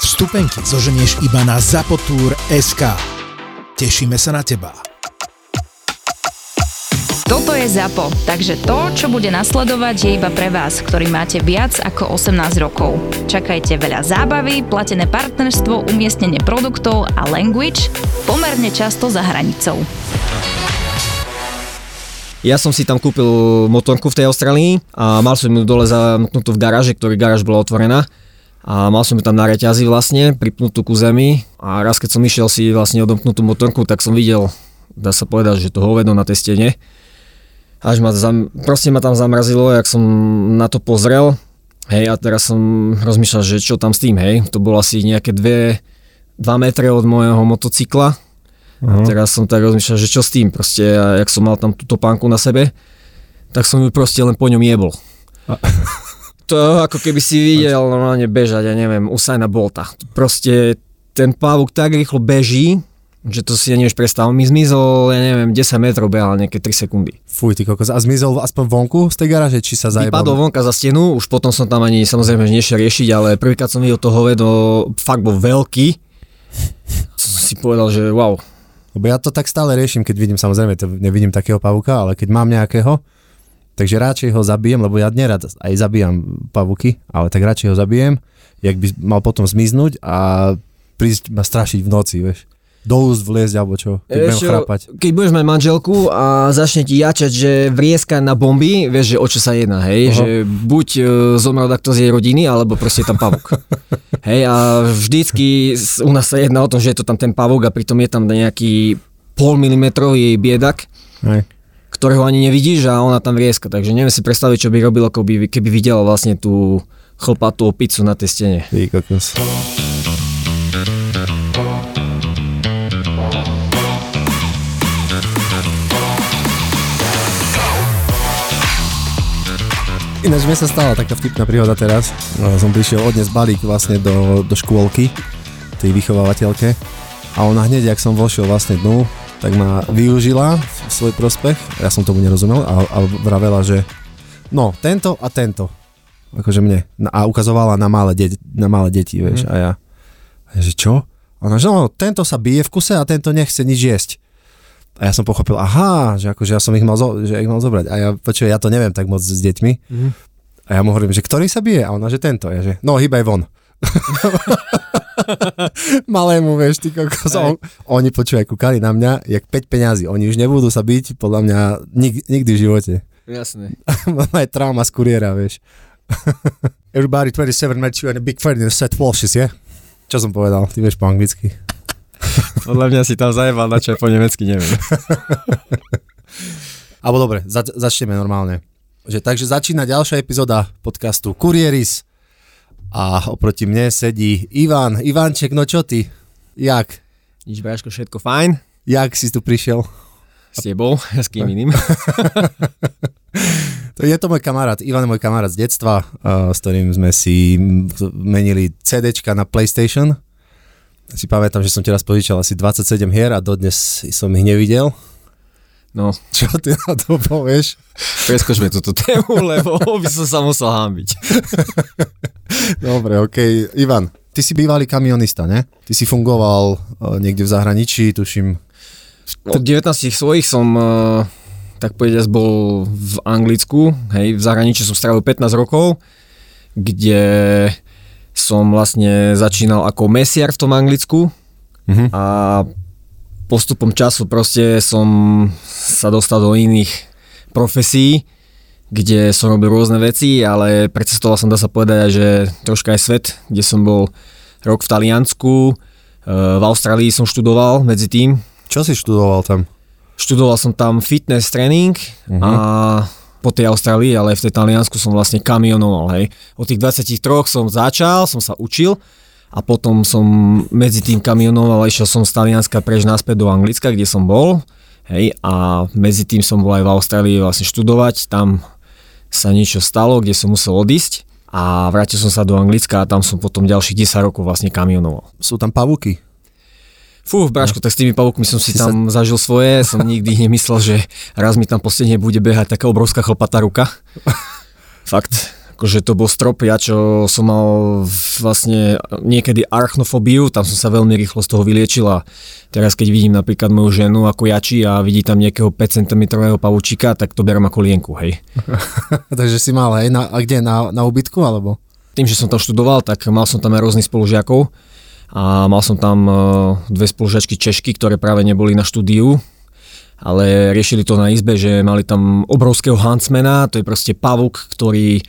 Vstupenky zoženieš iba na zapotur.sk. Tešíme sa na teba. Toto je ZAPO, takže to, čo bude nasledovať, je iba pre vás, ktorý máte viac ako 18 rokov. Čakajte veľa zábavy, platené partnerstvo, umiestnenie produktov a language pomerne často za hranicou. Ja som si tam kúpil motorku v tej Austrálii a mal som ju dole zamknutú v garáži, ktorý garáž bola otvorená. A mal som ju tam na reťazi vlastne, pripnutú ku zemi a raz keď som išiel si vlastne odomknutú motorku, tak som videl, dá sa povedať, že to hovedo na tej stene. Až ma zam, proste ma tam zamrazilo, jak som na to pozrel. Hej, a teraz som rozmýšľal, že čo tam s tým, hej. To bolo asi nejaké 2 metre od môjho motocykla. A teraz som tak rozmýšľal, že čo s tým, proste, a jak som mal tam tú topánku na sebe, tak som ju proste len po ňom jebol. To ako keby si videl normálne bežať, ja neviem, Usaina Bolta. Proste ten plavúk tak rýchlo beží, že to si nevieš predstaviť. Mi zmizol, ja neviem, 10 metrov behal nejaké 3 sekundy. Fuj, ty kokos. A zmizol aspoň vonku z tej garáže, či sa zajebal? Vypadol vonka za stenu, už potom som tam ani samozrejme nešiel riešiť, ale prvýkrát som videl to hovedo, fakt bol veľký. Som si povedal, že wow, Lebo ja to tak stále riešim, keď vidím, samozrejme, to nevidím takého pavúka, ale keď mám nejakého, takže radšej ho zabijem, lebo ja nerad aj zabíjam pavúky, ale tak radšej ho zabijem, jak by mal potom zmiznúť a prísť ma strašiť v noci, vieš. Do úst vliezť alebo čo, keď budem chrápať. Keď budeš mať manželku a začne ti jačať, že vrieska na bomby, vieš, že o čo sa jedná, hej, Aha. že buď e, zomrel takto z jej rodiny, alebo proste je tam pavúk. hej, a vždycky u nás sa jedná o tom, že je to tam ten pavúk a pritom je tam nejaký pol milimetrový biedak, Hej. Ktorého ani nevidíš a ona tam vrieska, takže neviem si predstaviť, čo by robil, ako by, keby videla vlastne tú chlpatú opicu na tej stene. Ty kokos. Ináč mi sa stala taká vtipná príhoda teraz. No, Som prišiel odnes balík vlastne do, do škôlky, tej vychovávateľke a ona hneď, jak som vošiel vlastne dnu, tak ma využila v svoj prospech, ja som tomu nerozumel a, a vravela, že no, tento a tento. Akože mne. A ukazovala na malé, de- na malé deti, vieš. A ja, a ja, že čo? A ona, že no, tento sa bije v kuse a tento nechce nič jesť. A ja som pochopil, aha, že akože ja som ich mal, zo- že ich mal zobrať. A ja, počuj, ja to neviem tak moc s deťmi. A ja mu hovorím, že ktorý sa bije? A ona, že tento. A ja, že no, hýbaj von. Malému, vieš, ty kokos. On, oni počúvaj, kúkali na mňa, jak 5 peňazí. Oni už nebudú sa byť, podľa mňa, nik, nikdy v živote. Jasné. Mám aj trauma z kuriéra, vieš. Everybody 27 met you and a big friend in a set washes, yeah? Čo som povedal? Ty vieš po anglicky. Podľa mňa si tam zajebal na čo po nemecky, neviem. Alebo dobre, zač- začneme normálne. Že, takže začína ďalšia epizóda podcastu Kurieris a oproti mne sedí Ivan. Ivanček, no čo ty? Jak? Nič, Braško, všetko fajn. Jak si tu prišiel? S tebou, s kým iným. To je to môj kamarát, Ivan je môj kamarát z detstva, uh, s ktorým sme si menili CDčka na PlayStation. Si pamätám, že som ti raz požičal asi 27 hier a dodnes som ich nevidel. No, Čo ty na to povieš? preskočme túto tému, lebo by som sa musel hámbiť. Dobre, ok. Ivan, ty si bývalý kamionista, ne? Ty si fungoval uh, niekde v zahraničí, tuším. Od 19 svojich som, eh, tak povediať, bol v Anglicku, hej, v zahraničí som strávil 15 rokov, kde som vlastne začínal ako mesiar v tom Anglicku Mhm. a postupom času proste som sa dostal do iných profesí, kde som robil rôzne veci, ale precestoval som, dá sa povedať, že troška aj svet, kde som bol rok v Taliansku, eh, v Austrálii som študoval medzi tým, Čo si študoval tam? Študoval som tam fitness tréning Mhm. a po tej Austrálii, ale v tej Taliansku som vlastne kamionoval, hej. Od tých 23 som začal, som sa učil a potom som medzi tým kamionoval, išiel som z Talianska preč naspäť do Anglicka, kde som bol, hej, a medzi tým som bol aj v Austrálii vlastne študovať, tam sa niečo stalo, kde som musel odísť a vrátil som sa do Anglicka a tam som potom ďalších 10 rokov vlastne kamionoval. Sú tam pavúky? Fú, Bráško, tak s tými pavúkmi som si tam zažil svoje, som nikdy nemyslel, že raz mi tam po stene bude behať taká obrovská chlpatá ruka. Fakt, akože to bol strop, ja čo som mal vlastne niekedy archnofóbiu, tam som sa veľmi rýchlo z toho vyliečil a teraz keď vidím napríklad moju ženu ako jačí a vidí tam nejakého 5 cm pavúčika, tak to berem ako lienku, hej. Takže si mal, hej, na, a kde, na, na ubytku alebo? Tým, že som tam študoval, tak mal som tam aj rôznych spolužiakov a mal som tam e, dve spolužiačky Češky, ktoré práve neboli na štúdiu, ale riešili to na izbe, že mali tam obrovského Hansmana, to je proste pavuk, ktorý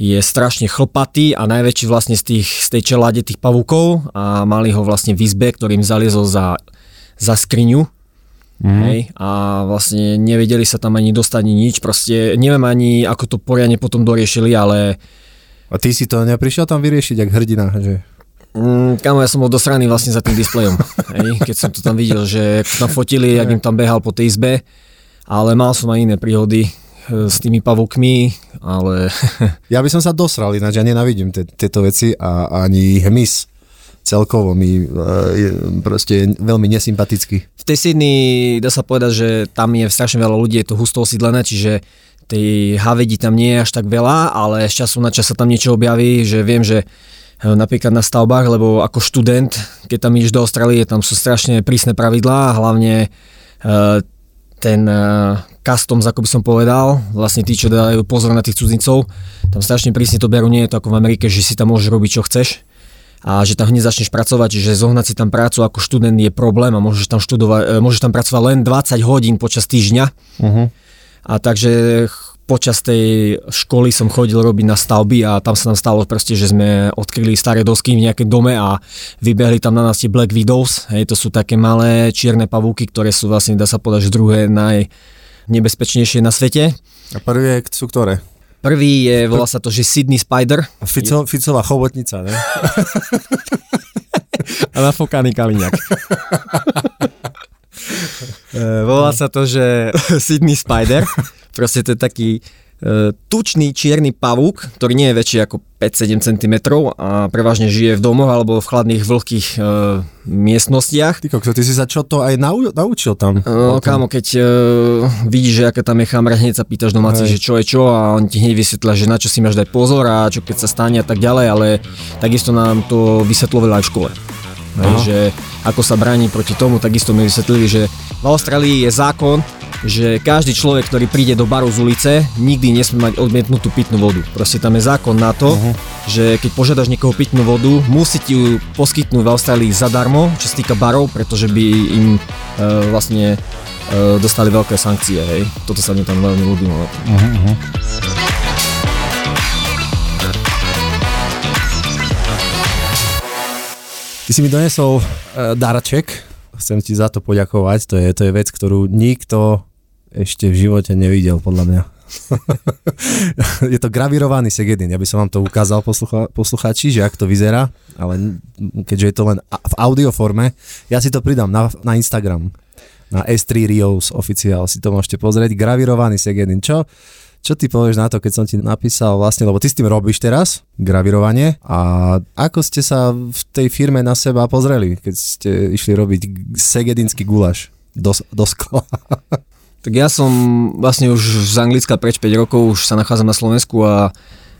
je strašne chlpatý a najväčší vlastne z, tých, z tej čelade tých pavúkov a mali ho vlastne v izbe, ktorým zaliezol za, za skriňu. Mm. Hej, a vlastne nevedeli sa tam ani dostať ani nič, proste neviem ani ako to poriadne potom doriešili, ale... A ty si to neprišiel tam vyriešiť, jak hrdina, že Mm, kamo, ja som bol dosraný vlastne za tým displejom. Hej, keď som to tam videl, že tam fotili, jak im tam behal po tej izbe, ale mal som aj iné príhody s tými pavúkmi, ale... ja by som sa dosral, ináč ja nenavidím tieto veci a ani hmyz celkovo mi uh, je proste veľmi nesympatický. V tej Sydney dá sa povedať, že tam je strašne veľa ľudí, je to husto osídlené, čiže tej havedi tam nie je až tak veľa, ale z času na čas sa tam niečo objaví, že viem, že Eh, napríklad na stavbách, lebo ako študent, keď tam ideš do Austrálie, tam sú strašne prísne pravidlá, hlavne eh, ten eh, customs, ako by som povedal, vlastne tí, čo dajú pozor na tých cudzincov, tam strašne prísne to berú, nie je to ako v Amerike, že si tam môžeš robiť, čo chceš a že tam hneď začneš pracovať, že zohnať si tam prácu ako študent je problém a môžeš tam, študovať, môžeš tam pracovať len 20 hodín počas týždňa. Uh-huh. A takže počas tej školy som chodil robiť na stavby a tam sa nám stalo proste, že sme odkryli staré dosky v nejaké dome a vybehli tam na nás tie Black Widows. Hej, to sú také malé čierne pavúky, ktoré sú vlastne, dá sa povedať, že druhé najnebezpečnejšie na svete. A prvé sú ktoré? Prvý je, volá sa to, že Sydney Spider. Fico, Ficová chobotnica, ne? a nafokaný kaliňak. E, volá sa to, že Sydney Spider. Proste to je taký tučný čierny pavúk, ktorý nie je väčší ako 5-7 cm a prevažne žije v domoch alebo v chladných vlhkých uh, miestnostiach. Ty kokso, ty si sa čo to aj nau, naučil tam? Uh, kámo, keď uh, vidíš, že aká tam je chamra, hneď sa pýtaš domáci, že čo je čo a on ti hneď vysvetľa, že na čo si máš dať pozor a čo keď sa stane a tak ďalej, ale takisto nám to vysvetlovali aj v škole. Hej, že ako sa bráni proti tomu, takisto mi vysvetlili, že v Austrálii je zákon, že každý človek, ktorý príde do baru z ulice, nikdy nesmie mať odmietnutú pitnú vodu. Proste tam je zákon na to, uh-huh. že keď požiadaš niekoho pitnú vodu, musí ti ju poskytnúť v Austrálii zadarmo, čo sa týka barov, pretože by im e, vlastne e, dostali veľké sankcie, hej. Toto sa mi tam veľmi ľúbilo. Uh-huh. Ty si mi donesol uh, darček, chcem ti za to poďakovať, to je, to je vec, ktorú nikto ešte v živote nevidel, podľa mňa. je to gravírovaný Segedin, ja by som vám to ukázal poslucha- poslucháči, že ak to vyzerá, ale keďže je to len v audioforme, ja si to pridám na, na Instagram, na S3 Rios oficiál, si to môžete pozrieť, gravírovaný Segedin, čo? Čo ty povieš na to, keď som ti napísal vlastne, lebo ty s tým robíš teraz, gravirovanie, a ako ste sa v tej firme na seba pozreli, keď ste išli robiť segedinský gulaš do, do skla? Tak ja som vlastne už z Anglicka preč 5 rokov, už sa nachádzam na Slovensku a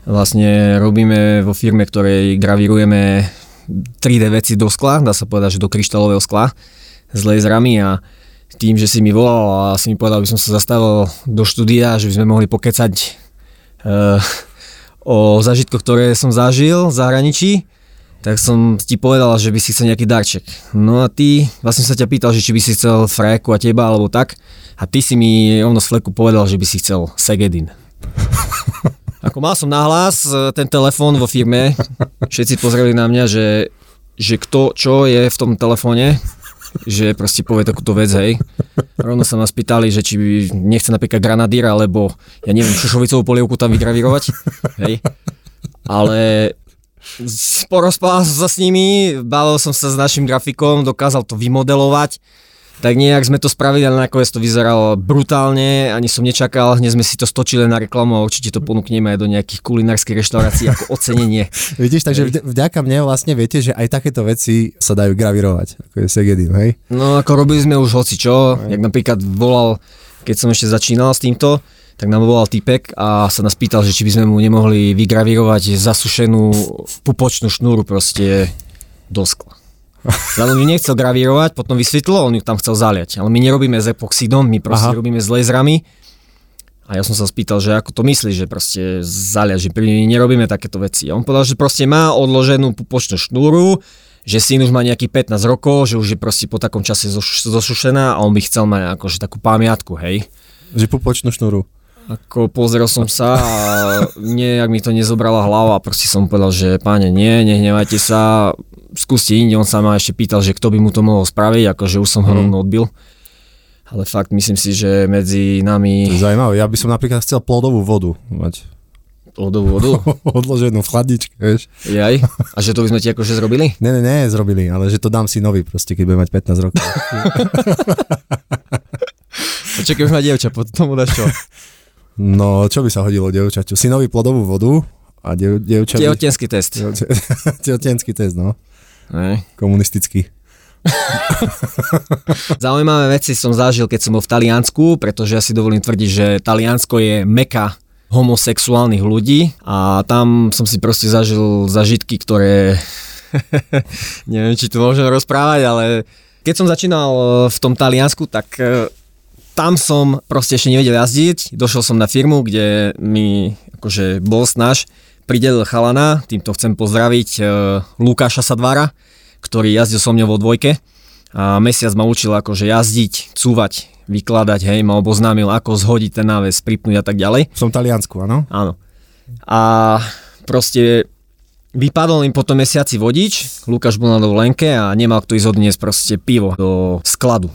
vlastne robíme vo firme, ktorej gravírujeme 3D veci do skla, dá sa povedať, že do kryštálového skla s laserami a tým, že si mi volal a si mi povedal, aby som sa zastavil do štúdia, že by sme mohli pokecať uh, o zažitkoch, ktoré som zažil v zahraničí, tak som ti povedal, že by si chcel nejaký darček. No a ty, vlastne sa ťa pýtal, že či by si chcel frajku a teba alebo tak. A ty si mi rovno z fleku povedal, že by si chcel Segedin. Ako mal som nahlas e, ten telefón vo firme, všetci pozreli na mňa, že, že kto, čo je v tom telefóne, že proste povie takúto vec, hej. Rovno sa nás pýtali, že či nechce napríklad granadír, alebo ja neviem, šošovicovú polievku tam vygravírovať, hej. Ale porozprával som sa s nimi, bavil som sa s našim grafikom, dokázal to vymodelovať. Tak nejak sme to spravili, ale nakoniec to vyzeralo brutálne, ani som nečakal, hneď sme si to stočili na reklamu a určite to ponúkneme aj do nejakých kulinárskych reštaurácií ako ocenenie. Vidíš, takže vď- vďaka mne vlastne viete, že aj takéto veci sa dajú gravirovať, ako je Segedin, hej? No ako robili sme už hoci čo, jak napríklad volal, keď som ešte začínal s týmto, tak nám volal typek a sa nás pýtal, že či by sme mu nemohli vygravírovať zasušenú pupočnú šnúru proste do skla. On ju nechcel gravírovať, potom vysvetlo, on ju tam chcel zaliať. Ale my nerobíme s epoxidom, my proste Aha. robíme s laserami. A ja som sa spýtal, že ako to myslíš, že proste zaliať, že my nerobíme takéto veci. A on povedal, že proste má odloženú pupočnú šnúru, že syn už má nejakých 15 rokov, že už je proste po takom čase zosušená a on by chcel mať akože takú pamiatku, hej. Že pupočnú šnúru. Ako pozrel som sa a nejak mi to nezobrala hlava proste som povedal, že páne nie, nehnevajte sa, skúste inde, on sa ma ešte pýtal, že kto by mu to mohol spraviť, akože už som ho rovno odbil. Ale fakt myslím si, že medzi To je nami zaujímavé. Ja by som napríklad chcel plodovú vodu mať. plodovú vodu, Odloženú v chladničke, vieš. jaj, a že to by sme ti akože zrobili? Ne, ne, ne, zrobili, ale že to dám synovi proste, keď bude mať 15 rokov. Počakaj, už má dievča, potom tomu dáš čo? No, čo by sa hodilo dievčaťu? Synovi plodovú vodu a diev, dievča... Tehotenský test. Tehote- Tehotenský test, no. Hej. Komunistický. Zaujímavé veci som zažil, keď som bol v Taliansku, pretože ja si dovolím tvrdiť, že Taliansko je meka homosexuálnych ľudí a tam som si proste zažil zažitky, ktoré neviem, či tu môžem rozprávať, ale keď som začínal e, v tom Taliansku, tak e, tam som proste ešte nevedel jazdiť. Došiel som na firmu, kde mi akože bol snaž, pridelil chalana, týmto chcem pozdraviť e, Lukáša Sadvára, ktorý jazdil so mňou vo dvojke a mesiac ma učil akože jazdiť, cúvať, vykladať, hej, ma oboznámil, ako zhodiť ten náves, pripnúť a tak ďalej. Som Taliansku, áno? Áno. A proste vypadol im po tom mesiaci vodič, Lukáš bol na dovolenke a nemal kto ísť odniesť proste pivo do skladu.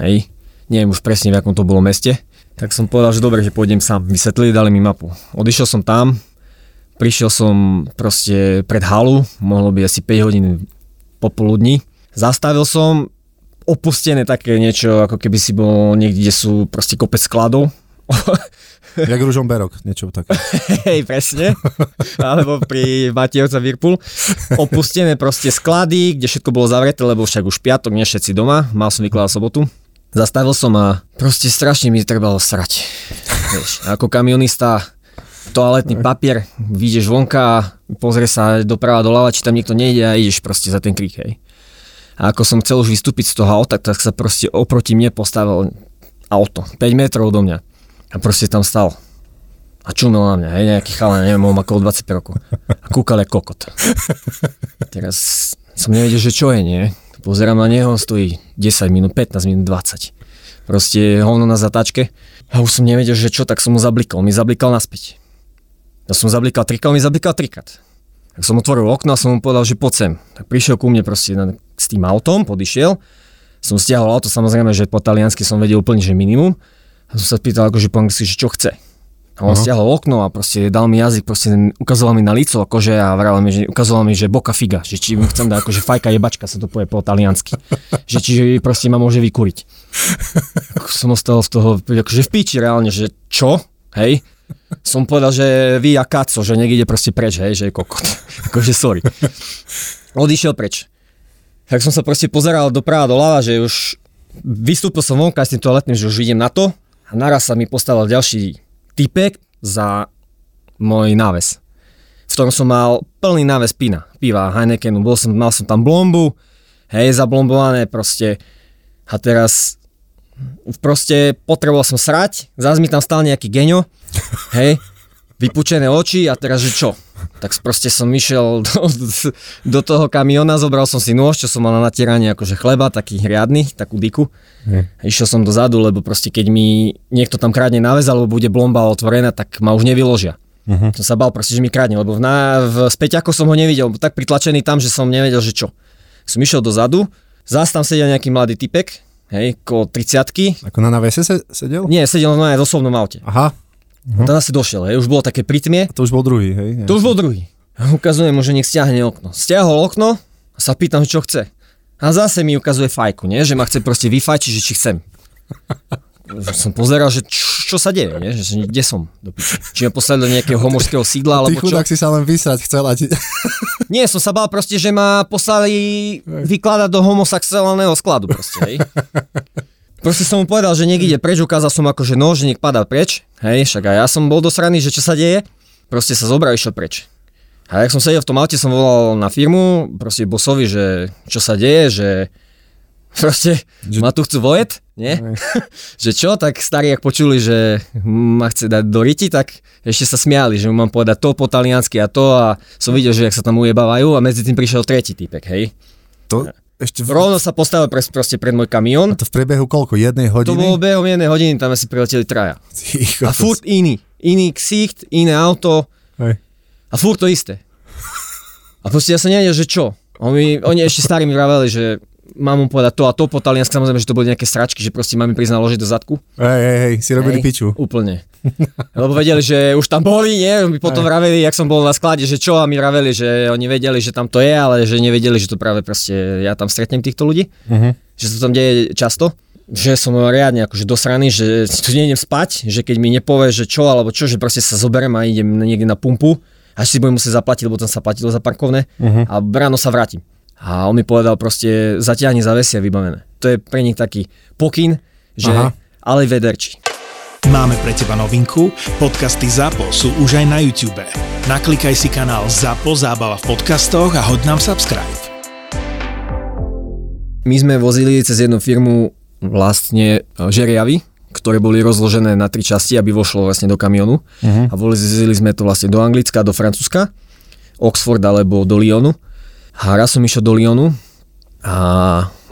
Hej. Neviem už presne v akom to bolo meste. Tak som povedal, že dobre, že pôjdem sám. Vysvetlili, dali mi mapu. Odišiel som tam, prišiel som proste pred halu, mohlo byť asi 5 hodín popoludní. Zastavil som opustené také niečo, ako keby si bol niekde, kde sú proste kopec skladov. Jak Ružomberok, niečo také. Hej, presne. Alebo pri Matejovca Virpul. Opustené proste sklady, kde všetko bolo zavreté, lebo však už piatok, nie všetci doma. Mal som vykladať sobotu. Zastavil som a proste strašne mi trebalo srať. Vieš, ako kamionista toaletný papier, vyjdeš vonka pozrie sa doprava doľava, či tam niekto nejde a ideš proste za ten krík, hej. A ako som chcel už vystúpiť z toho auta, tak sa proste oproti mne postavil auto, 5 metrov do mňa. A proste tam stal. A čumel na mňa, hej, nejaký chalan, neviem, on má okolo 25 rokov. A kúkal jak kokot. Teraz som nevedel, že čo je, nie? Pozerám na neho, stojí 10 minút, 15 minút, 20. Proste hovno na zatáčke. A už som nevedel, že čo, tak som mu zablikal. Mi zablikal naspäť. Ja som zablikal trikrát, mi zablikal trikrát. Tak som otvoril okno a som mu povedal, že poď sem. Tak prišiel ku mne proste na, s tým autom, podišiel. Som stiahol auto, samozrejme, že po taliansky som vedel úplne, že minimum. A som sa spýtal akože po anglicky, že čo chce. A on Aha. stiahol okno a proste dal mi jazyk, proste ukazoval mi na lico akože a vravel mi, že ukazoval mi, že boka figa, že či mu chcem dať akože fajka jebačka sa to povie po taliansky. že čiže proste ma môže vykúriť. Ako som ostal z toho, akože v píči reálne, že čo? Hej? Som povedal, že vy a kaco, že niekde ide proste preč, hej, že je kokot. akože sorry. Odišiel preč. Tak som sa proste pozeral doprava doľava, že už vystúpil som vonka s tým toaletným, že už idem na to a naraz sa mi postavil ďalší typek za môj náves. V ktorom som mal plný náves pina, piva Heinekenu, bol som, mal som tam blombu, hej, zablombované proste a teraz proste potreboval som srať, zás mi tam stal nejaký geňo, hej, vypučené oči a teraz, že čo? Tak proste som išiel do, do toho kamiona, zobral som si nôž, čo som mal na natieranie akože chleba, taký riadny, takú diku. Hej. Išiel som dozadu, lebo proste keď mi niekto tam krádne náväz alebo bude blomba otvorená, tak ma už nevyložia. Uh-huh. Som sa bal proste, že mi krádne, lebo v, na, v späťaku som ho nevidel, tak pritlačený tam, že som nevedel, že čo. Som išiel dozadu, zás tam sedel nejaký mladý typek, hej, ko 30 Ako na návese se, sedel? Nie, sedel v osobnom aute. Aha, Uh-huh. Tam asi došiel, hej, už bolo také pritmie. a to už bol druhý, hej? To už bol druhý. Ukazujem mu, že nech stiahne okno. Stiahol okno a sa pýtam, čo chce. A zase mi ukazuje fajku, nie? že ma chce proste vyfajčiť, že či chcem. som pozeral, že čo, čo sa deje, nie? Že, kde som. Či ma poslali do nejakého homorského sídla, Ty alebo chudák si sa len vysrať chcel a ti... Nie, som sa bál proste, že ma poslali vykladať do homosexuálneho skladu proste, hej. Proste som mu povedal, že niekde ide preč, ukázal som ako, že no, že nech padá preč, hej, však aj ja som bol dosraný, že čo sa deje. Proste sa zobral, išiel preč. A jak som sedel v tom aute, som volal na firmu, proste bosovi, že čo sa deje, že proste Že- ma tu chcú vojet, nie? že čo, tak starí, ak počuli, že ma chce dať do riti, tak ešte sa smiali, že mu mám povedať to po taliansky a to a som videl, že jak sa tam ujebávajú a medzi tým prišiel tretí typek, hej. To ešte v... Rovno sa postavil pres, proste pred môj kamión. A to v priebehu koľko? Jednej To hodiny? bolo behom jednej hodiny, tam asi prileteli traja. Ty A furt iný. Iný ksicht, iné auto Hej. a furt to isté. A proste ja sa nevedel, že čo. Oni, oni ešte starí mi vraveli, že mám mu povedať to a to po taliansky, samozrejme, že to boli nejaké sračky, že proste mám mi priznať ložiť do zadku. Hej, hej, hej, si robili Hej, piču. Úplne. Lebo vedeli, že už tam boli, nie? Mi potom vraveli, jak som bol na sklade, že čo a mi vraveli, že oni vedeli, že tam to je, ale že nevedeli, že to práve proste ja tam stretnem týchto ľudí. Mhm. Že sa to tam deje často. Že som riadne akože dosraný, že tu nejdem spať, že keď mi nepovie, že čo alebo čo, že proste sa zoberiem a idem niekde na pumpu, až si budem musieť zaplatiť, lebo tam sa platilo za parkovné Mhm. a ráno sa vrátim. A on mi povedal proste, zatiahni zavesia vybavené. To je pre nich taký pokyn, že Aha. ale vederči. Máme pre teba novinku, podcasty ZAPO sú už aj na YouTube. Naklikaj si kanál ZAPO Zábava v podcastoch a hoď nám subscribe. My sme vozili cez jednu firmu vlastne e, žeriavy, ktoré boli rozložené na tri časti, aby vošlo vlastne do kamionu. Uh-huh. A vozili sme to vlastne do Anglicka, do Francúzska, Oxford alebo do Lyonu. A raz som išiel do Lyonu a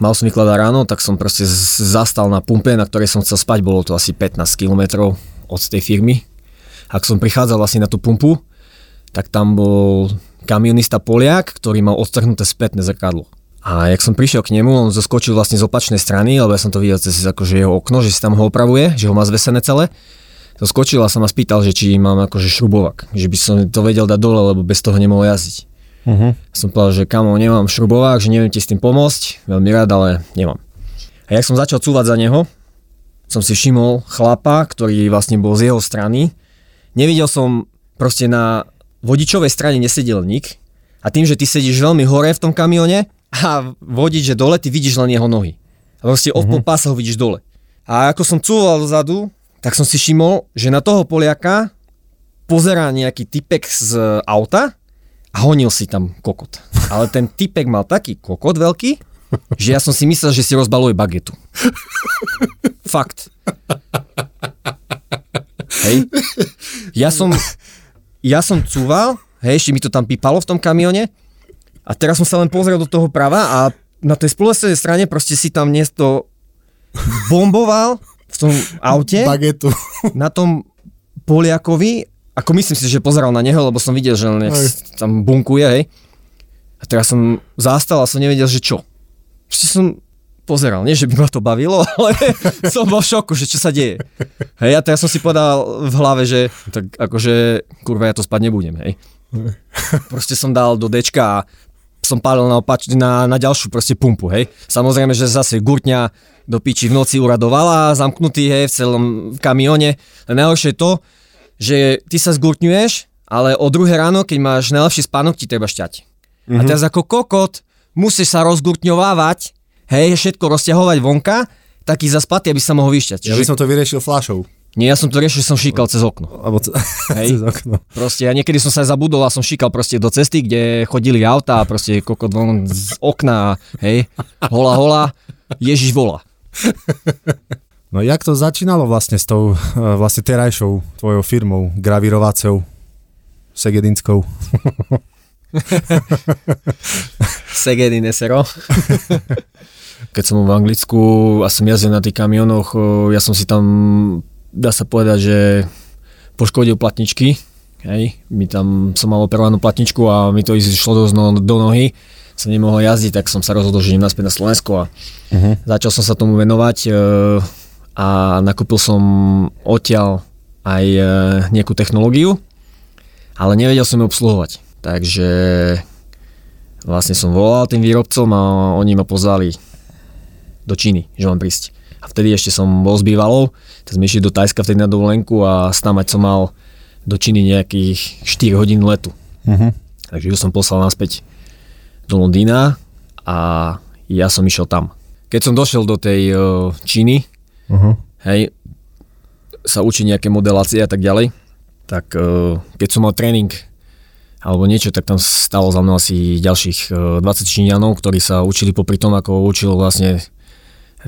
mal som vykladať ráno, tak som proste zastal na pumpe, na ktorej som chcel spať, bolo to asi 15 km od tej firmy. Ak som prichádzal vlastne na tú pumpu, tak tam bol kamionista Poliak, ktorý mal odstrhnuté spätné zrkadlo. A jak som prišiel k nemu, on zoskočil vlastne z opačnej strany, lebo ja som to videl cez akože jeho okno, že si tam ho opravuje, že ho má zvesené celé. Zoskočil a sa ma spýtal, že či mám akože šrubovák, že by som to vedel dať dole, lebo bez toho nemohol jazdiť. Uh-huh. Som povedal, že kamo, nemám šrubovák, že neviem ti s tým pomôcť, veľmi rád, ale nemám. A jak som začal cúvať za neho, som si všimol chlapa, ktorý vlastne bol z jeho strany. Nevidel som proste na vodičovej strane nesedel nik a tým, že ty sedíš veľmi hore v tom kamione a vodič je dole, ty vidíš len jeho nohy. A proste mm-hmm. pol pása ho vidíš dole. A ako som cúval dozadu, tak som si všimol, že na toho Poliaka pozerá nejaký typek z auta a honil si tam kokot. Ale ten typek mal taký kokot veľký, že ja som si myslel, že si rozbaluje bagetu. Fakt. Hej. Ja som, ja som cúval, hej, ešte mi to tam pípalo v tom kamione a teraz som sa len pozrel do toho prava a na tej spolulesenej strane proste si tam to bomboval v tom aute Bagetu. na tom Poliakovi, ako myslím si, že pozeral na neho, lebo som videl, že on tam bunkuje, hej. A teraz som zastal a som nevedel, že čo. Ešte som pozeral, nie že by ma to bavilo, ale som bol v šoku, že čo sa deje. Hej, a teraz som si povedal v hlave, že tak akože, kurva, ja to spať nebudem, hej. Proste som dal do dečka a som pálil na, opač- na, na ďalšiu proste pumpu, hej. Samozrejme, že zase gurtňa do piči v noci uradovala, zamknutý, hej, v celom kamione. A najhoršie je to, že ty sa zgurtňuješ, ale o druhé ráno, keď máš najlepší spánok, ti treba šťať. Mm-hmm. A teraz ako kokot musíš sa rozgurtňovávať, hej, všetko rozťahovať vonka, taký zaspatý, aby sa mohol vyšťať. Ja by som to vyriešil flašou. Nie, ja som to riešil, som šíkal cez okno. Alebo c- Hej. cez okno. Proste ja niekedy som sa aj zabudol a som šíkal proste do cesty, kde chodili auta a proste kokot von z okna, hej, hola hola, Ježiš volá. No jak to začínalo vlastne s tou vlastne terajšou tvojou firmou, gravírovacou, segedinskou? Segedy Nesero. Keď som v Anglicku a som jazdil na tých kamionoch, ja som si tam, dá sa povedať, že poškodil platničky. Hej, mi tam som mal operovanú platničku a mi to išlo do, do nohy. Som nemohol jazdiť, tak som sa rozhodol, že idem naspäť na Slovensko a uh-huh. začal som sa tomu venovať e, a nakúpil som odtiaľ aj e, nejakú technológiu, ale nevedel som ju obsluhovať. Takže vlastne som volal tým výrobcom a oni ma pozvali do Číny, že mám prísť. A vtedy ešte som bol s bývalou, tak sme išli do Tajska vtedy na dovolenku a snámať som mal do Číny nejakých 4 hodín letu. Uh-huh. Takže ju som poslal naspäť do Londýna a ja som išiel tam. Keď som došiel do tej uh, Číny, Uh-huh. hej, sa učí nejaké modelácie a tak ďalej, tak uh, keď som mal tréning alebo niečo, tak tam stalo za mnou asi ďalších uh, 20 Číňanov, ktorí sa učili popri tom, ako učil vlastne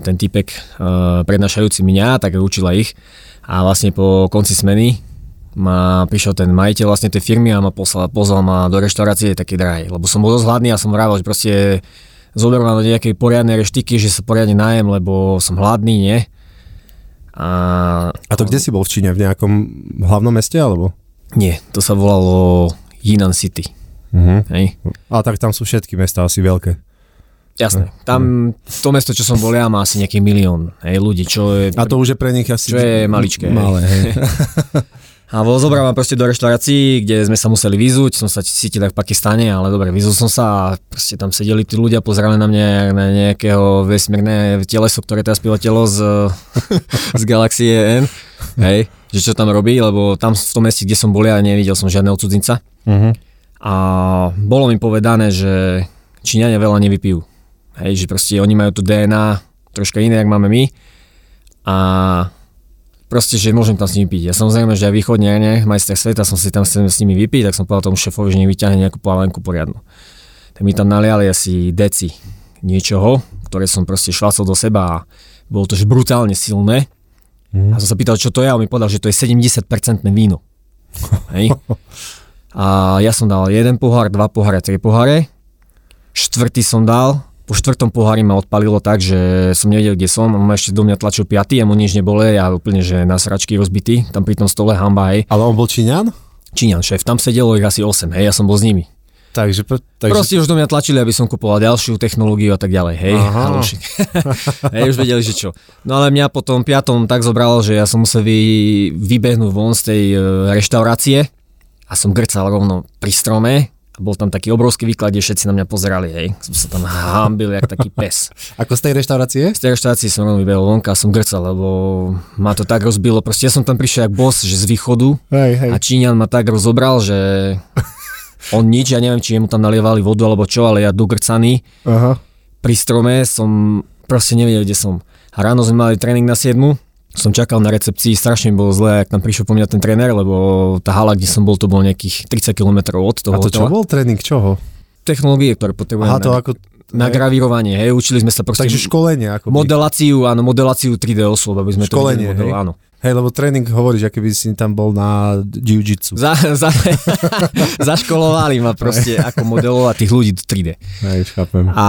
ten typek uh, prednášajúci mňa, tak učila ich. A vlastne po konci smeny ma prišiel ten majiteľ vlastne tej firmy a ma poslal, pozval ma do reštaurácie také drahej, lebo som bol dosť hladný a som vravel, že proste zoberú ma do nejakej poriadnej reštiky, že sa poriadne najem, lebo som hladný, nie? A, A to kde si bol v Číne? V nejakom hlavnom meste alebo? Nie, to sa volalo Yinan City. Uh-huh. Hej? Ale tak tam sú všetky mesta asi veľké. Jasné. Tam to mesto, čo som bol ja, má asi nejaký milión hej, ľudí, čo je... A to už je pre nich asi... Čo je maličké. Malé, hej. A bol zobral ma proste do reštaurácií, kde sme sa museli vyzúť, som sa cítil v Pakistane, ale dobre, vyzul som sa a proste tam sedeli tí ľudia, pozerali na mňa na nejakého vesmírne teleso, ktoré teraz piletelo z, z galaxie N, hej, že čo tam robí, lebo tam v tom meste, kde som bol ja, nevidel som žiadneho cudzinca. Uh-huh. A bolo mi povedané, že Číňania veľa nevypijú. Hej, že proste oni majú to DNA troška iné, jak máme my. A proste, že môžem tam s nimi piť. Ja samozrejme, že aj východne, majster sveta, som si tam chcel s nimi vypiť, tak som povedal tomu šéfovi, že nech vyťahne nejakú plavenku poriadnu. Tak mi tam naliali asi deci niečoho, ktoré som proste švácol do seba a bolo to že brutálne silné. Mhm. A som sa pýtal, čo to je a on mi povedal, že to je 70% víno. Hej. A ja som dal jeden pohár, dva poháre, tri poháre. Štvrtý som dal, po štvrtom pohári ma odpalilo tak, že som nevedel, kde som. On ma ešte do mňa tlačil piatý, mu nič nebole, ja úplne, že na sračky rozbitý, tam pri tom stole hamba, hej. Ale on bol Číňan? Číňan šéf, tam sedelo ich asi 8, hej, ja som bol s nimi. Takže, takže Proste už do mňa tlačili, aby som kupoval ďalšiu technológiu a tak ďalej, hej. Hej, už vedeli, že čo. No ale mňa po tom piatom tak zobralo, že ja som musel vy, vybehnúť von z tej e, reštaurácie a som grcal rovno pri strome a bol tam taký obrovský výklad, kde všetci na mňa pozerali, hej. Som sa tam hambil, jak taký pes. ako z tej reštaurácie? Z tej reštaurácie som rovno vybehol vonka som grcal, lebo ma to tak rozbilo. Proste ja som tam prišiel jak boss, že z východu Hej, hej. a Číňan ma tak rozobral, že on nič, ja neviem, či mu tam nalievali vodu alebo čo, ale ja dogrcaný Aha. pri strome som proste nevedel, kde som. A ráno sme mali tréning na 7, som čakal na recepcii, strašne bolo zle, ak tam prišiel po mňa ten tréner, lebo tá hala, kde som bol, to bolo nejakých 30 km od toho A to čo hotela. bol tréning čoho? Technológie, ktoré potrebujeme Aha, to na, ako... na gravírovanie, hej, učili sme sa proste Takže školenie ako modeláciu, áno, modeláciu 3D osôb, aby sme Školenie, to hej? áno. Hej, lebo tréning hovoríš, aké by si tam bol na jiu-jitsu. Za, za, zaškolovali ma proste ako modelovať tých ľudí do 3D. Hej, chápem. A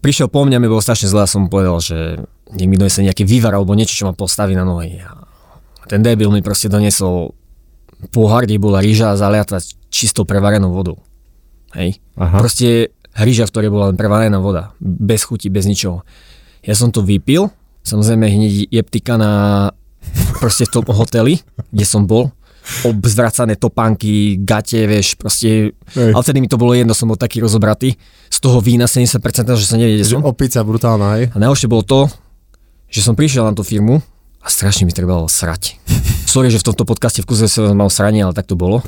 prišiel po mňa, mi bolo strašne zle a som povedal, že nech mi donese nejaký vývar alebo niečo, čo ma postaví na nohy. A ten debil mi proste doniesol pohár, kde bola rýža zaliata čistou prevarenou vodou. Hej. Aha. Proste rýža, v ktorej bola len prevarená voda. Bez chuti, bez ničoho. Ja som to vypil, samozrejme hneď jeptika na proste v tom hoteli, kde som bol, obzvracané topánky, gate, vieš, proste, Hej. ale vtedy mi to bolo jedno, som bol taký rozobratý, z toho vína 70%, že sa nevie, som. opica brutálna, hej? A najhoršie bolo to, že som prišiel na tú firmu a strašne mi trebalo srať. Sorry, že v tomto podcaste v kuse som mal sranie, ale tak to bolo.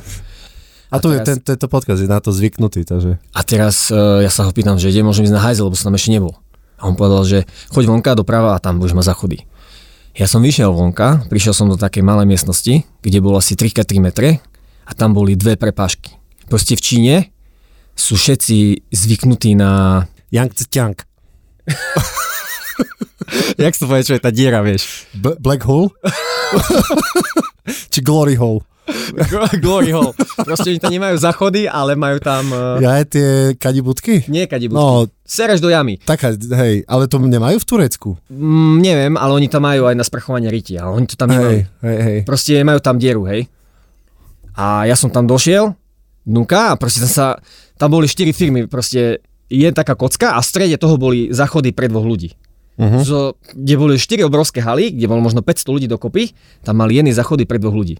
A tu je teraz- ten, tento podcast, je na to zvyknutý, takže... A teraz uh, ja sa ho pýtam, že kde môžem ísť na hajzel, lebo som tam ešte nebol. A on povedal, že choď vonka doprava a tam budeš ma zachodí. Ja som vyšiel vonka, prišiel som do takej malej miestnosti, kde bolo asi 3x3 metre a tam boli dve prepážky. Proste v Číne sú všetci zvyknutí na... Yang Tsiang. Jak sa to povie, čo je tá diera, vieš? B- Black Hole? Či Glory Hole? Glory hole. Proste oni tam nemajú zachody, ale majú tam... Uh, Ja aj tie kadibudky? nie kadibudky. No, Sereš do jamy. taká, hej, ale to nemajú v Turecku. Mm, neviem, ale oni tam majú aj na sprchovanie ryti, ale oni to tam nemajú. Hej, hej, hej. Proste majú tam dieru, hej. A ja som tam došiel, dnuka, a proste tam sa, tam boli štyri firmy, proste je taká kocka a v strede toho boli záchody pre dvoch ľudí. Uh-huh. So, kde boli štyri obrovské haly, kde bolo možno 500 ľudí dokopy, tam mali jedny záchody pre dvoch ľudí.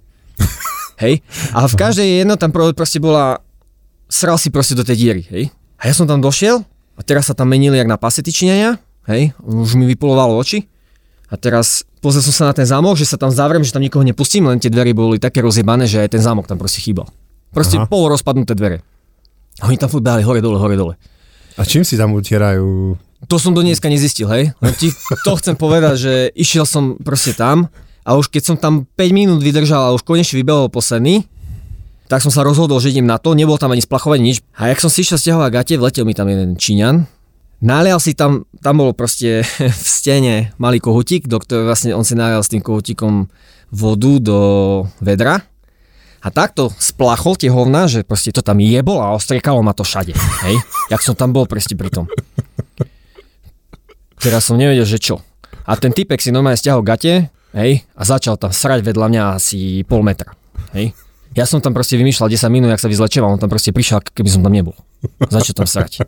Hej. A v každej jedno tam pro- proste bola sral si proste do tej diery, hej. A ja som tam došiel a teraz sa tam menili jak na pasetičnenia, hej, už mi vypulovalo oči. A teraz pozrel som sa na ten zámok, že sa tam zavriem, že tam nikoho nepustím, len tie dvery boli také rozjebané, že aj ten zámok tam proste chýbal. Proste Aha. pol rozpadnuté dvere. A oni tam furt behali hore dole, hore dole. A čím si tam utierajú? To som do dneska nezistil, hej. Len ti to chcem povedať, že išiel som proste tam a už keď som tam 5 minút vydržal a už konečne vybehol posledný, tak som sa rozhodol, že idem na to, nebol tam ani splachovanie nič. A jak som si išiel stiahovať gate, vletel mi tam jeden Číňan, nalial si tam, tam bol proste v stene malý kohutík, do ktorého vlastne on si nalial s tým kohutíkom vodu do vedra a takto splachol tie hovna, že proste to tam jebol a ostriekalo ma to všade, hej. Jak som tam bol proste pri tom. Teraz som nevedel, že čo. A ten typek si normálne stiahol gate, hej, a začal tam srať vedľa mňa asi pol metra, hej. Ja som tam proste vymýšľal 10 minút, jak sa vyzlečeval, on tam proste prišiel, keby som tam nebol. Začal tam srať.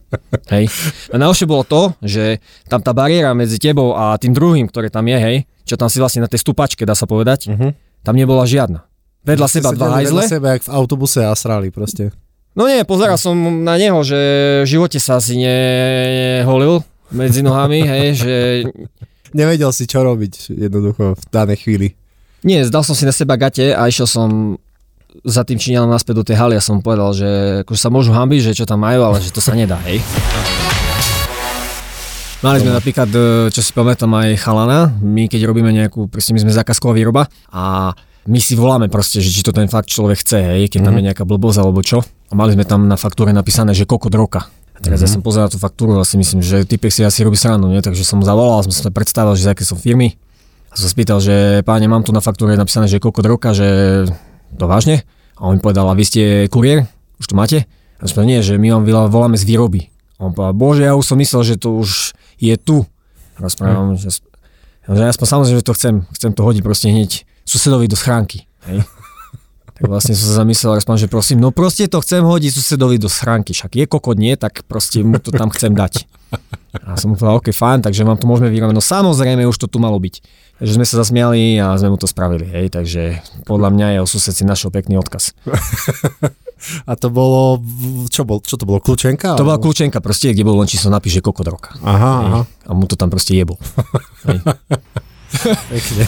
Hej. A najhoršie bolo to, že tam tá bariéra medzi tebou a tým druhým, ktoré tam je, hej, čo tam si vlastne na tej stupačke, dá sa povedať, Mhm. tam nebola žiadna. Vedľa seba dva hajzle. Vedľa seba, jak v autobuse a srali proste. No nie, pozeral som na neho, že v živote sa asi neholil medzi nohami, hej, že Nevedel si, čo robiť jednoducho v danej chvíli. nie, zdal som si na seba gate a išiel som za tým Číňanom naspäť do tej haly a som povedal, že akože sa môžu hambiť, že čo tam majú, ale že to sa nedá, hej. Mali sme napríklad, e, čo si pamätám, aj chalana, my keď robíme nejakú, proste my sme zákazková výroba a my si voláme proste, že či to ten fakt človek chce, hej, keď tam je nejaká blbosť alebo čo. A mali sme tam na faktúre napísané, že kokot roka. Teraz ja som pozeral tú faktúru a si myslím, že typek si asi robí srandu, nie? takže som zavolal, som sa predstavil, že z aké som firmy. A som spýtal, že páne, mám tu na faktúre napísané, že kokot roka, že to vážne? A on mi povedal, a vy ste kuriér? Už to máte? A som nie, že my vám volá- voláme z výroby. A on povedal, bože, ja už som myslel, že to už je tu. Rozprávam, že, že ja aspoň samozrejme, že to chcem, chcem to hodiť proste hneď susedovi do schránky. Hej. Tak vlastne som sa zamyslel, rozprávam, že prosím, no proste to chcem hodiť susedovi do schránky, však je kokot nie, tak proste mu to tam chcem dať. A som mu povedal, OK, fajn, takže vám to môžeme vyrobiť. No samozrejme, už to tu malo byť. Takže sme sa zasmiali a sme mu to spravili, hej, takže podľa mňa je o sused si našiel pekný odkaz. A to bolo, čo, bol, čo to bolo, kľúčenka? To bola kľúčenka proste, kde bolo len číslo napíše kokot roka. Aha, aha, A mu to tam proste jebol. Pekne.